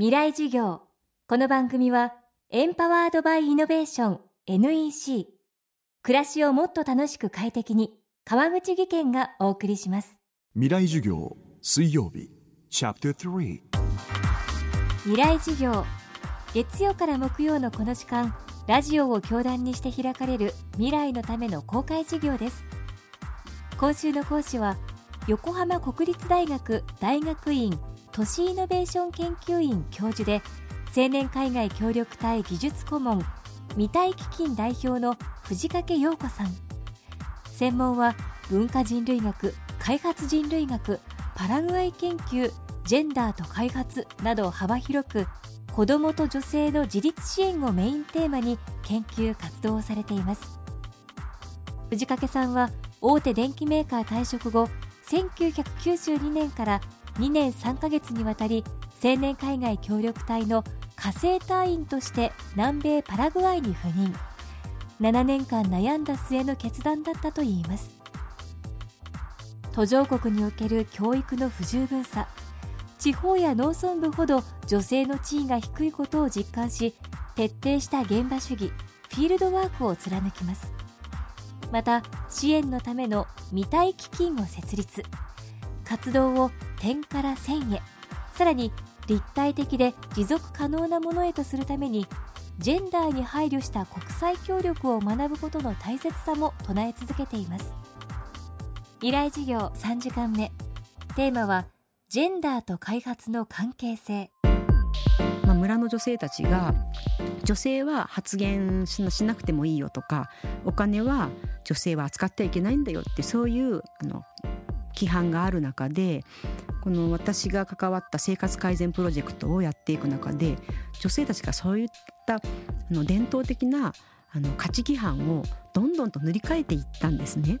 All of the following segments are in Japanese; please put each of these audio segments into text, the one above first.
未来授業。この番組はエンパワードバイイノベーション NEC 暮らしをもっと楽しく快適に川口義賢がお送りします。未来授業水曜日。チャプター3未来授業。月曜から木曜のこの時間ラジオを教壇にして開かれる未来のための公開授業です。今週の講師は横浜国立大学大学院都市イノベーション研究院教授で青年海外協力隊技術顧問未体基金代表の藤掛陽子さん。専門は文化人類学開発人類学パラグアイ研究ジェンダーと開発など幅広く子どもと女性の自立支援をメインテーマに研究活動をされています。藤掛さんは大手電機メーカー退職後1992年から2年3ヶ月にわたり青年海外協力隊の火星隊員として南米パラグアイに赴任。7年間悩んだ末の決断だったといいます。途上国における教育の不十分さ地方や農村部ほど女性の地位が低いことを実感し徹底した現場主義フィールドワークを貫きます。また支援のための未体基金を設立。活動を点から線へ。さらに立体的で持続可能なものへとするためにジェンダーに配慮した国際協力を学ぶことの大切さも唱え続けています。未来事業3時間目。テーマはジェンダーと開発の関係性。まあ、村の女性たちが女性は発言しなくてもいいよとかお金は女性は扱ってはいけないんだよってそういうあの規範がある中でこの私が関わった生活改善プロジェクトをやっていく中で女性たちがそういったあの伝統的なあの価値規範をどんどんと塗り替えていったんですね。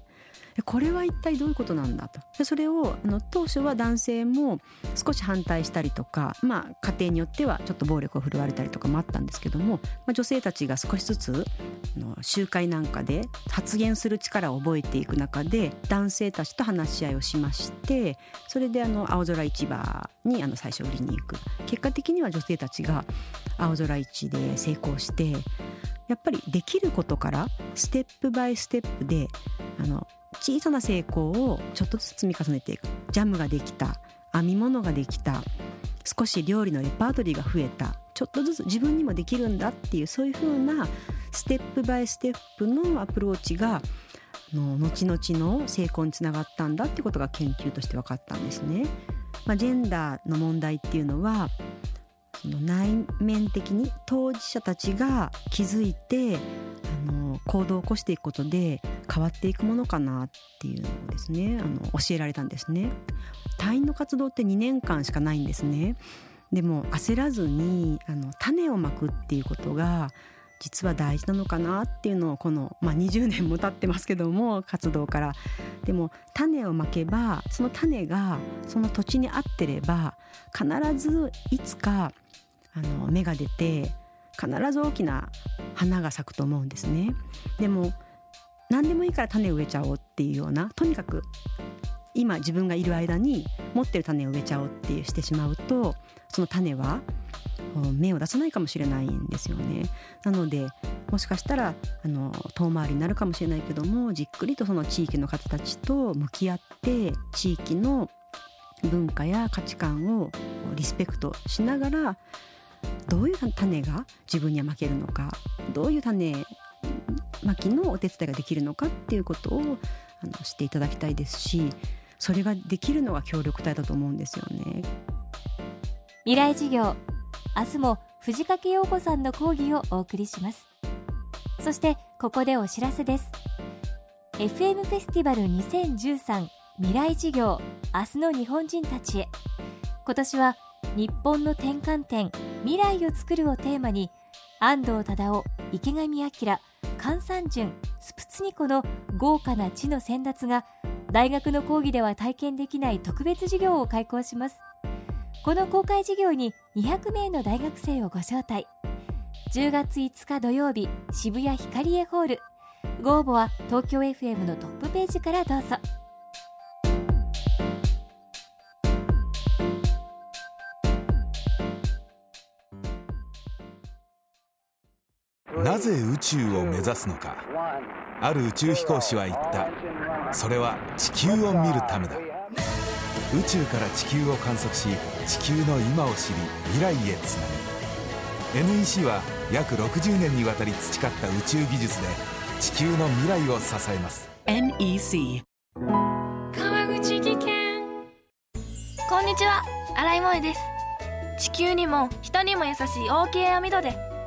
これは一体どういうことなんだ？と。それをあの当初は男性も少し反対したりとか、まあ、家庭によってはちょっと暴力を振るわれたりとかもあったんですけども、まあ、女性たちが少しずつあの集会なんかで発言する力を覚えていく中で男性たちと話し合いをしましてそれであの青空市場にあの最初売りに行く。結果的には女性たちが青空市で成功してやっぱりできることからステップバイステップであの小さな成功をちょっとずつ積み重ねていく。ジャムができた。編み物ができた。少し料理のレパートリーが増えた。ちょっとずつ自分にもできるんだっていうそういう風なステップバイステップのアプローチがの後々の成功につながったんだっていうことが研究として分かったんですね。まあ、ジェンダーの問題っていうのはその内面的に当事者たちが気づいて行動を起こしていくことで変わっていくものかなっていうのをですねあの教えられたんですね。隊員の活動って2年間しかないんですね。でも焦らずにあの種をまくっていうことが実は大事なのかなっていうのをこの、まあ、20年も経ってますけども活動から。でも種をまけばその種がその土地に合ってれば必ずいつかあの芽が出て必ず大きな花が咲くと思うんですねでも何でもいいから種植えちゃおうっていうようなとにかく今自分がいる間に持ってる種を植えちゃおうっていうしてしまうとその種は芽を出さないかもしれないんですよね。なのでもしかしたらあの遠回りになるかもしれないけどもじっくりとその地域の方たちと向き合って地域の文化や価値観をリスペクトしながらどういう種が自分には負けるのかどういう種まきのお手伝いができるのかっていうことをあのしていただきたいですしそれができるのが協力隊だと思うんですよね。未来事業明日も藤掛陽子さんの講義をお送りします。そしてここでお知らせです。FM フェスティバル2013未来事業明日の日本人たちへ。今年は日本の転換点未来を作るをテーマに安藤忠雄池上彰菅三淳スプツニコの豪華な地の先達が大学の講義では体験できない特別授業を開講します。この公開授業に200名の大学生をご招待。10月5日土曜日渋谷ヒカリエホール。ご応募は東京 FM のトップページからどうぞ。なぜ宇宙を目指すのか。ある宇宙飛行士は言った。それは地球を見るためだ。宇宙から地球を観測し地球の今を知り未来へつなぐ。NEC は約60年にわたり培った宇宙技術で地球の未来を支えます。NEC 川口技研。こんにちは。新井萌です。地球にも人にも優しい OK 網戸で